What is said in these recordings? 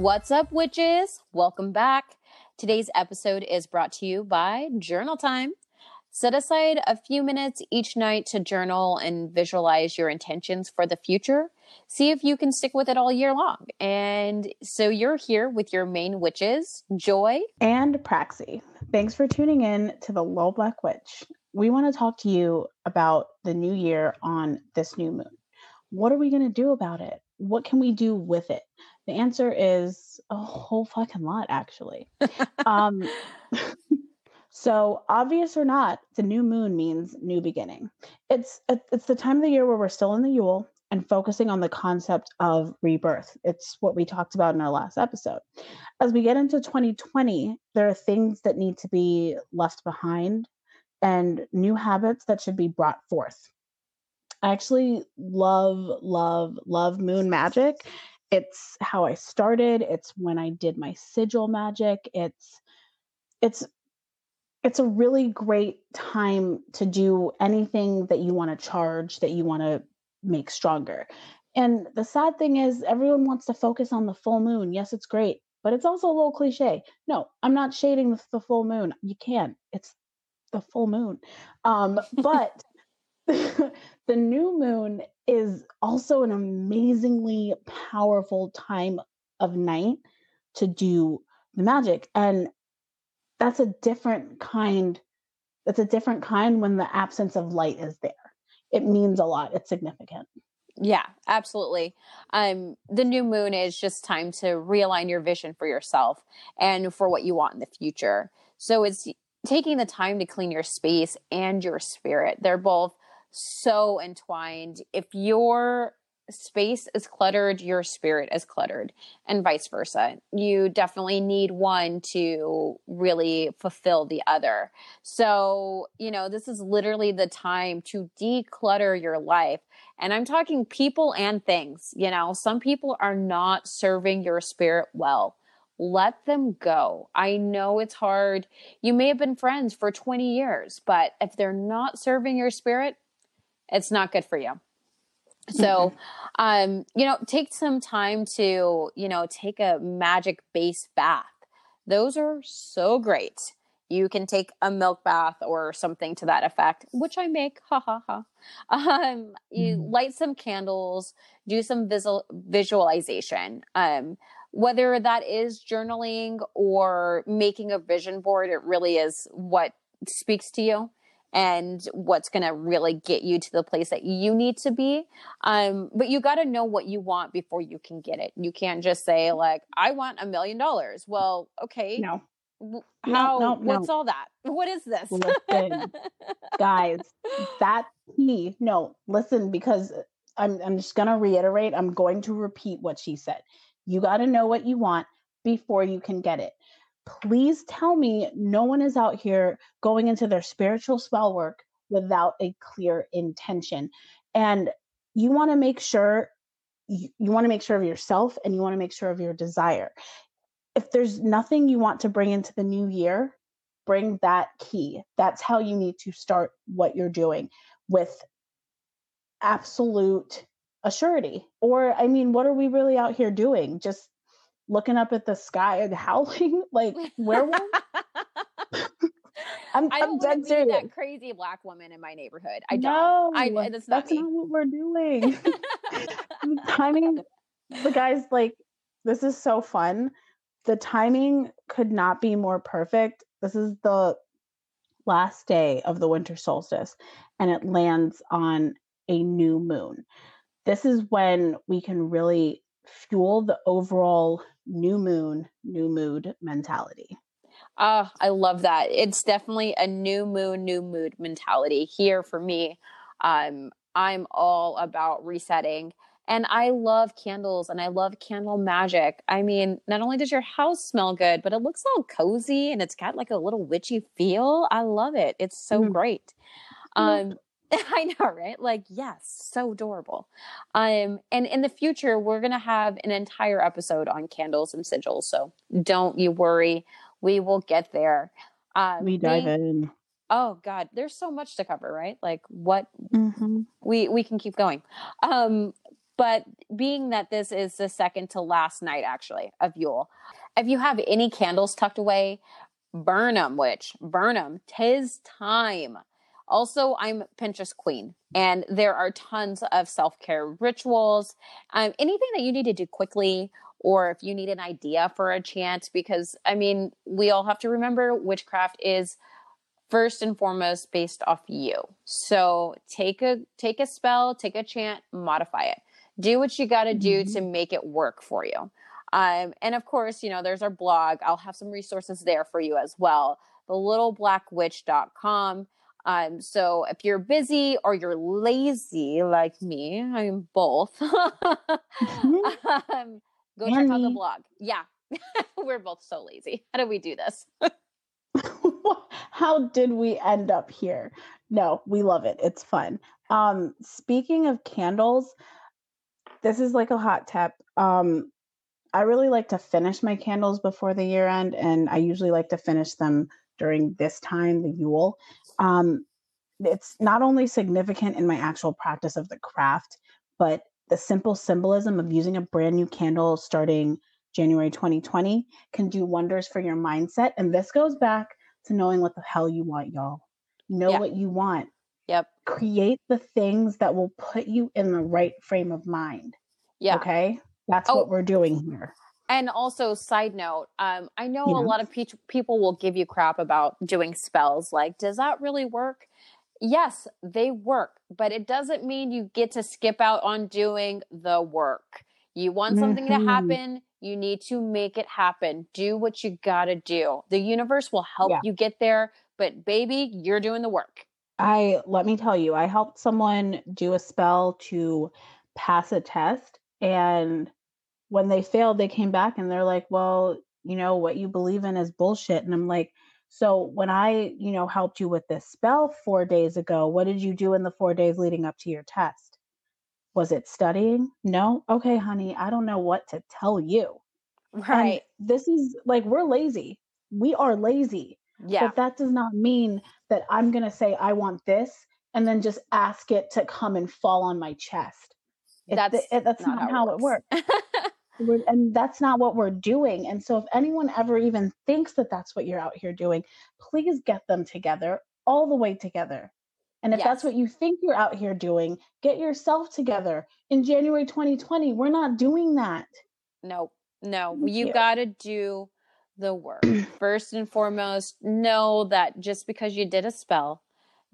What's up, witches? Welcome back. Today's episode is brought to you by Journal Time. Set aside a few minutes each night to journal and visualize your intentions for the future. See if you can stick with it all year long. And so you're here with your main witches, Joy and Praxi. Thanks for tuning in to the Low Black Witch. We want to talk to you about the new year on this new moon. What are we going to do about it? What can we do with it? The answer is a whole fucking lot, actually. um, so, obvious or not, the new moon means new beginning. It's it's the time of the year where we're still in the Yule and focusing on the concept of rebirth. It's what we talked about in our last episode. As we get into 2020, there are things that need to be left behind and new habits that should be brought forth. I actually love, love, love moon magic. It's how I started. It's when I did my sigil magic. It's it's it's a really great time to do anything that you want to charge, that you want to make stronger. And the sad thing is, everyone wants to focus on the full moon. Yes, it's great, but it's also a little cliche. No, I'm not shading the, the full moon. You can't. It's the full moon. Um, but the new moon is also an amazingly powerful time of night to do the magic. And that's a different kind that's a different kind when the absence of light is there. It means a lot. It's significant. Yeah absolutely. Um the new moon is just time to realign your vision for yourself and for what you want in the future. So it's taking the time to clean your space and your spirit. They're both so entwined if you're space is cluttered, your spirit is cluttered, and vice versa. You definitely need one to really fulfill the other. So, you know, this is literally the time to declutter your life. And I'm talking people and things. You know, some people are not serving your spirit well. Let them go. I know it's hard. You may have been friends for 20 years, but if they're not serving your spirit, it's not good for you. So, mm-hmm. um, you know, take some time to, you know, take a magic base bath. Those are so great. You can take a milk bath or something to that effect, which I make. Ha ha ha. Um, you mm. light some candles, do some visual visualization. Um, whether that is journaling or making a vision board, it really is what speaks to you and what's going to really get you to the place that you need to be. Um, but you got to know what you want before you can get it. You can't just say like, I want a million dollars. Well, okay. No. How, no, no, what's no. all that? What is this? Listen, guys, that key, no, listen, because I'm, I'm just going to reiterate, I'm going to repeat what she said. You got to know what you want before you can get it please tell me no one is out here going into their spiritual spell work without a clear intention. And you want to make sure you, you want to make sure of yourself and you want to make sure of your desire. If there's nothing you want to bring into the new year, bring that key. That's how you need to start what you're doing with absolute assurity. Or, I mean, what are we really out here doing? Just looking up at the sky and howling like werewolf. I'm, I don't I'm dead serious. that crazy black woman in my neighborhood. I don't. No, I, that's not, that's not what we're doing. timing, the guys like this is so fun. The timing could not be more perfect. This is the last day of the winter solstice, and it lands on a new moon. This is when we can really fuel the overall new moon, new mood mentality. Ah, I love that. It's definitely a new moon, new mood mentality here for me. Um, I'm all about resetting. And I love candles and I love candle magic. I mean, not only does your house smell good, but it looks all cozy and it's got like a little witchy feel. I love it. It's so mm. great. Um, I know, right? Like, yes, so adorable. Um, and in the future, we're gonna have an entire episode on candles and sigils, so don't you worry. We will get there. Um, we dive we, in. Oh God, there's so much to cover, right? Like, what mm-hmm. we we can keep going. Um, But being that this is the second to last night, actually, of Yule, if you have any candles tucked away, burn them, Which burn them. Tis time. Also, I'm Pinterest queen, and there are tons of self care rituals. Um, anything that you need to do quickly, or if you need an idea for a chant, because I mean, we all have to remember witchcraft is first and foremost based off you. So take a take a spell, take a chant, modify it. Do what you got to do mm-hmm. to make it work for you. Um, and of course, you know, there's our blog. I'll have some resources there for you as well. The littlebblackwitch.com. Um, so if you're busy or you're lazy like me, I'm both. mm-hmm. um, go check out the blog. Yeah, we're both so lazy. How do we do this? How did we end up here? No, we love it. It's fun. Um, speaking of candles, this is like a hot tip. Um, I really like to finish my candles before the year end, and I usually like to finish them during this time, the Yule. Um, it's not only significant in my actual practice of the craft, but the simple symbolism of using a brand new candle starting January 2020 can do wonders for your mindset. And this goes back to knowing what the hell you want, y'all. Know yeah. what you want. Yep. Create the things that will put you in the right frame of mind. Yeah. Okay. That's oh, what we're doing here. And also, side note, um, I know yeah. a lot of pe- people will give you crap about doing spells. Like, does that really work? Yes, they work, but it doesn't mean you get to skip out on doing the work. You want something mm-hmm. to happen, you need to make it happen. Do what you got to do. The universe will help yeah. you get there, but baby, you're doing the work. I let me tell you, I helped someone do a spell to pass a test and when they failed, they came back and they're like, well, you know, what you believe in is bullshit. And I'm like, so when I, you know, helped you with this spell four days ago, what did you do in the four days leading up to your test? Was it studying? No. Okay, honey, I don't know what to tell you. Right. And this is like, we're lazy. We are lazy. Yeah. But that does not mean that I'm going to say, I want this and then just ask it to come and fall on my chest. that's, it, that's not, not how, it works. It works. We're, and that's not what we're doing. And so, if anyone ever even thinks that that's what you're out here doing, please get them together, all the way together. And if yes. that's what you think you're out here doing, get yourself together. In January 2020, we're not doing that. No, no, Thank you, you. got to do the work. First and foremost, know that just because you did a spell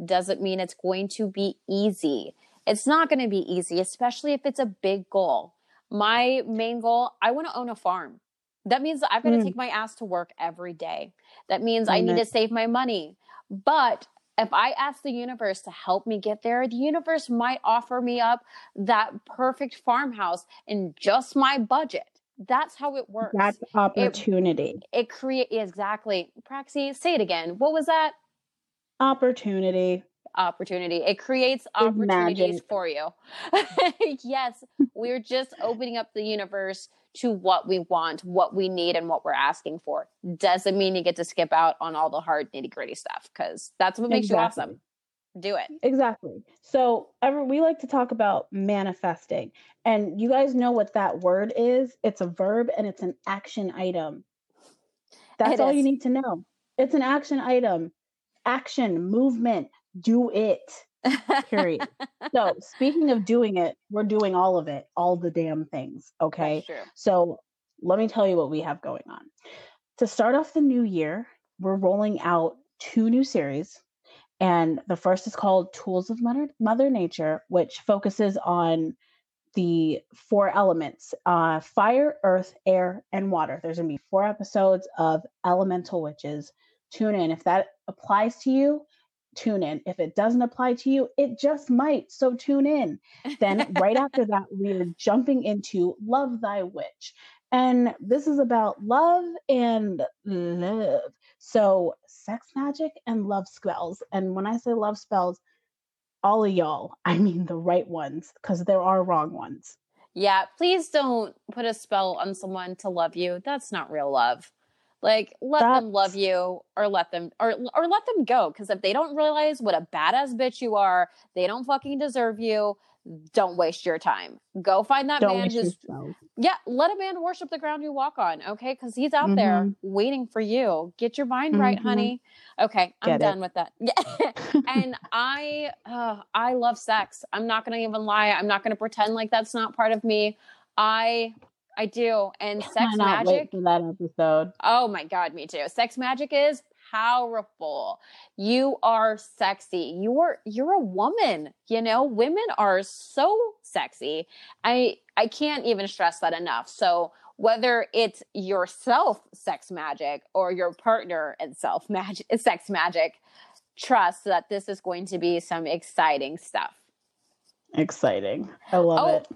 doesn't mean it's going to be easy. It's not going to be easy, especially if it's a big goal my main goal, I want to own a farm. That means I've got to mm. take my ass to work every day. That means I need to save my money. But if I ask the universe to help me get there, the universe might offer me up that perfect farmhouse in just my budget. That's how it works. That's opportunity. It, it create exactly. Praxi, say it again. What was that? Opportunity opportunity. It creates opportunities for you. yes, we're just opening up the universe to what we want, what we need, and what we're asking for. Doesn't mean you get to skip out on all the hard nitty gritty stuff because that's what makes exactly. you awesome. Do it. Exactly. So, ever we like to talk about manifesting, and you guys know what that word is. It's a verb and it's an action item. That's it all is. you need to know. It's an action item. Action, movement, do it. Period. so speaking of doing it, we're doing all of it, all the damn things. Okay. So let me tell you what we have going on. To start off the new year, we're rolling out two new series. And the first is called Tools of Mother, Mother Nature, which focuses on the four elements uh, fire, earth, air, and water. There's going to be four episodes of Elemental Witches. Tune in. If that applies to you, tune in. If it doesn't apply to you, it just might. So tune in. Then, right after that, we're jumping into Love Thy Witch. And this is about love and love. So, sex magic and love spells. And when I say love spells, all of y'all, I mean the right ones, because there are wrong ones. Yeah, please don't put a spell on someone to love you. That's not real love. Like let That's... them love you or let them or or let them go cuz if they don't realize what a badass bitch you are, they don't fucking deserve you. don't waste your time. Go find that Don't man who's yourself. yeah, let a man worship the ground you walk on, okay? Because he's out there Mhm. waiting for you. Get your mind right, Mhm. honey. Okay, I'm it. done with that. Yeah, and I, uh, I love sex. I'm not gonna even lie. I'm not gonna pretend like that's not part of me. I, I do. And sex magic. for that episode. Oh my god, me too. Sex magic is powerful. You are sexy. You're you're a woman, you know? Women are so sexy. I I can't even stress that enough. So whether it's yourself sex magic or your partner and self magic sex magic, trust that this is going to be some exciting stuff. Exciting. I love Oh. it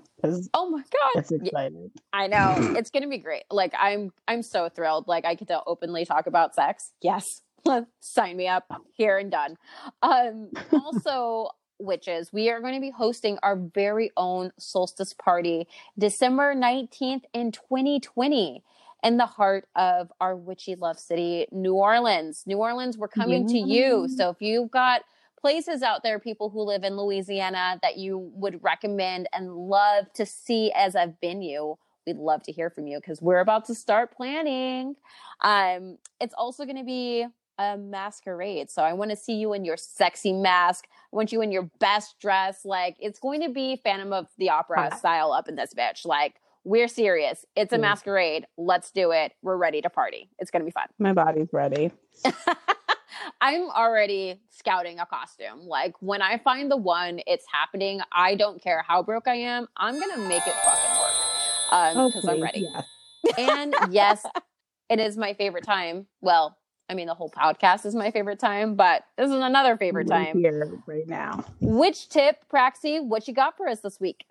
Oh my god. it's exciting. I know it's gonna be great. Like I'm, I'm so thrilled. Like I get to openly talk about sex. Yes, sign me up. Here and done. Um, also, witches, we are going to be hosting our very own solstice party, December nineteenth in 2020. In the heart of our witchy love city, New Orleans. New Orleans, we're coming to you. So if you've got places out there, people who live in Louisiana that you would recommend and love to see as a venue, we'd love to hear from you because we're about to start planning. Um, it's also going to be a masquerade. So I want to see you in your sexy mask. I want you in your best dress. Like it's going to be Phantom of the Opera style up in this bitch. Like we're serious. It's a Mm. masquerade. Let's do it. We're ready to party. It's going to be fun. My body's ready. I'm already scouting a costume. Like when I find the one, it's happening. I don't care how broke I am. I'm gonna make it fucking work um, Oh, because I'm ready. yes. And yes, it is my favorite time. Well, I mean, the whole podcast is my favorite time, but this is another favorite We're time. here right now. Witch tip, Praxi? What you got for us this week?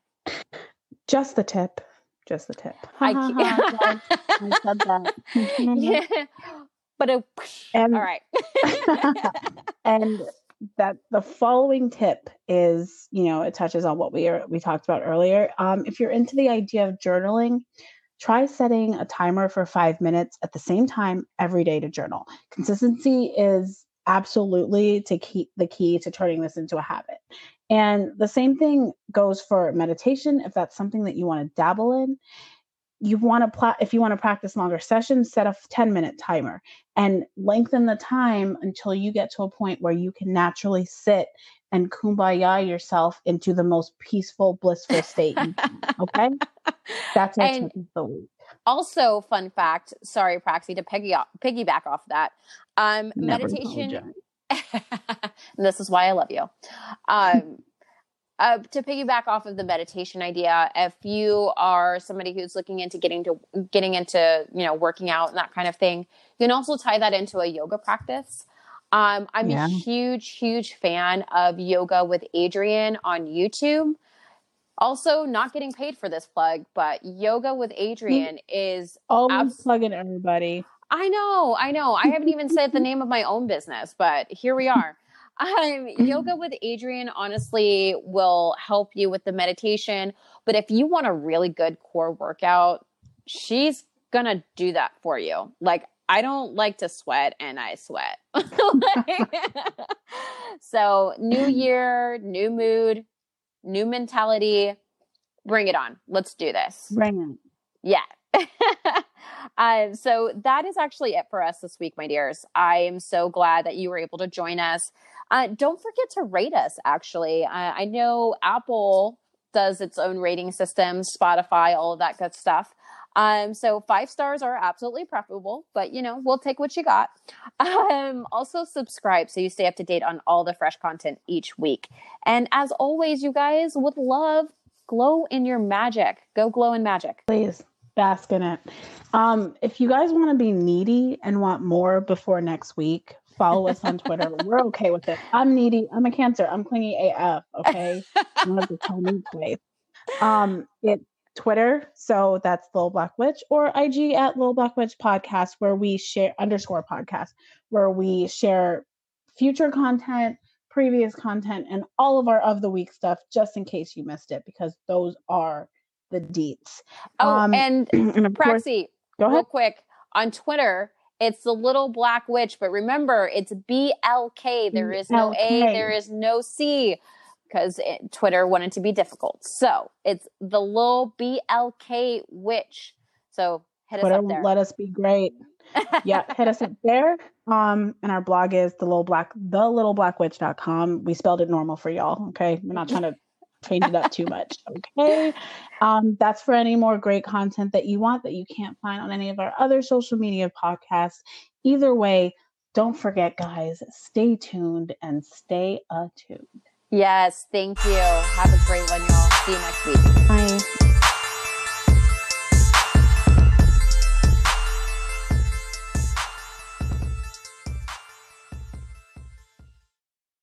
Just the tip. Just the tip. I. I said that. Mm-hmm. yeah, but a, And- all right. and that the following tip is you know it touches on what we are we talked about earlier. Um, if you're into the idea of journaling try setting a timer for five minutes at the same time every day to journal. Consistency is absolutely to keep the key to turning this into a habit. And the same thing goes for meditation if that's something that you want to dabble in you want to pla- if you want to practice longer sessions set a 10 minute timer and lengthen the time until you get to a point where you can naturally sit and kumbaya yourself into the most peaceful blissful state okay that's And- tip of the week also, fun fact. Sorry, Praxi to piggy piggyback off that. Um, Never meditation. and this is why I love you. Um, uh, to piggyback off of the meditation idea, if you are somebody who's looking into getting to getting into you know working out and that kind of thing, you can also tie that into a yoga practice. Um, I'm Yeah. a huge, huge fan of yoga with Adriene on YouTube. Also, not getting paid for this plug, but yoga with Adriene is always Abs- plugging everybody I know, I know. I haven't even said the name of my own business, but here we are. Um, yoga with Adriene honestly will help you with the meditation. But if you want a really good core workout, she's gonna do that for you. Like, I don't like to sweat and I sweat. so, new year, new mood, new mentality. Bring it on. Let's do this. bring it Yeah. um, so that is actually it for us this week, my dears. I am so glad that you were able to join us. Uh, don't forget to rate us, actually. Uh, I know Apple does its own rating system, Spotify, all of that good stuff. Um, so five stars are absolutely preferable, but you know, we'll take what you got. Um, also subscribe so you stay up to date on all the fresh content each week. And as always, you guys would love glow in your magic. Go glow in magic. please bask in it. Um if you guys want to be needy and want more before next week follow us on twitter. We're okay with it. I'm needy. I'm a cancer. I'm clingy af okay? Have to tell me twice um it twitter so that's little black witch or ig at little black witch podcast where we share underscore podcast where we share future content previous content and all of our of the week stuff just in case you missed it because those are the deets Oh, Um, and and course, Praxi, go real quick on Twitter, it's the little black witch, but remember, it's B L K. There is no A, there is no C. because Twitter wanted to be difficult. So it's the little BLK Witch. So hit Twitter, us up there. Let us be great. yeah, hit us up there. Um, and our blog is the little black the little black witch.com. We spelled it normal for y'all. Okay. We're not trying to change it up too much. Okay. Um, that's for any more great content that you want that you can't find on any of our other social media podcasts. Either way, don't forget, guys, stay tuned and stay attuned. Yes, thank you. Have a great one, y'all. See you next week. Bye.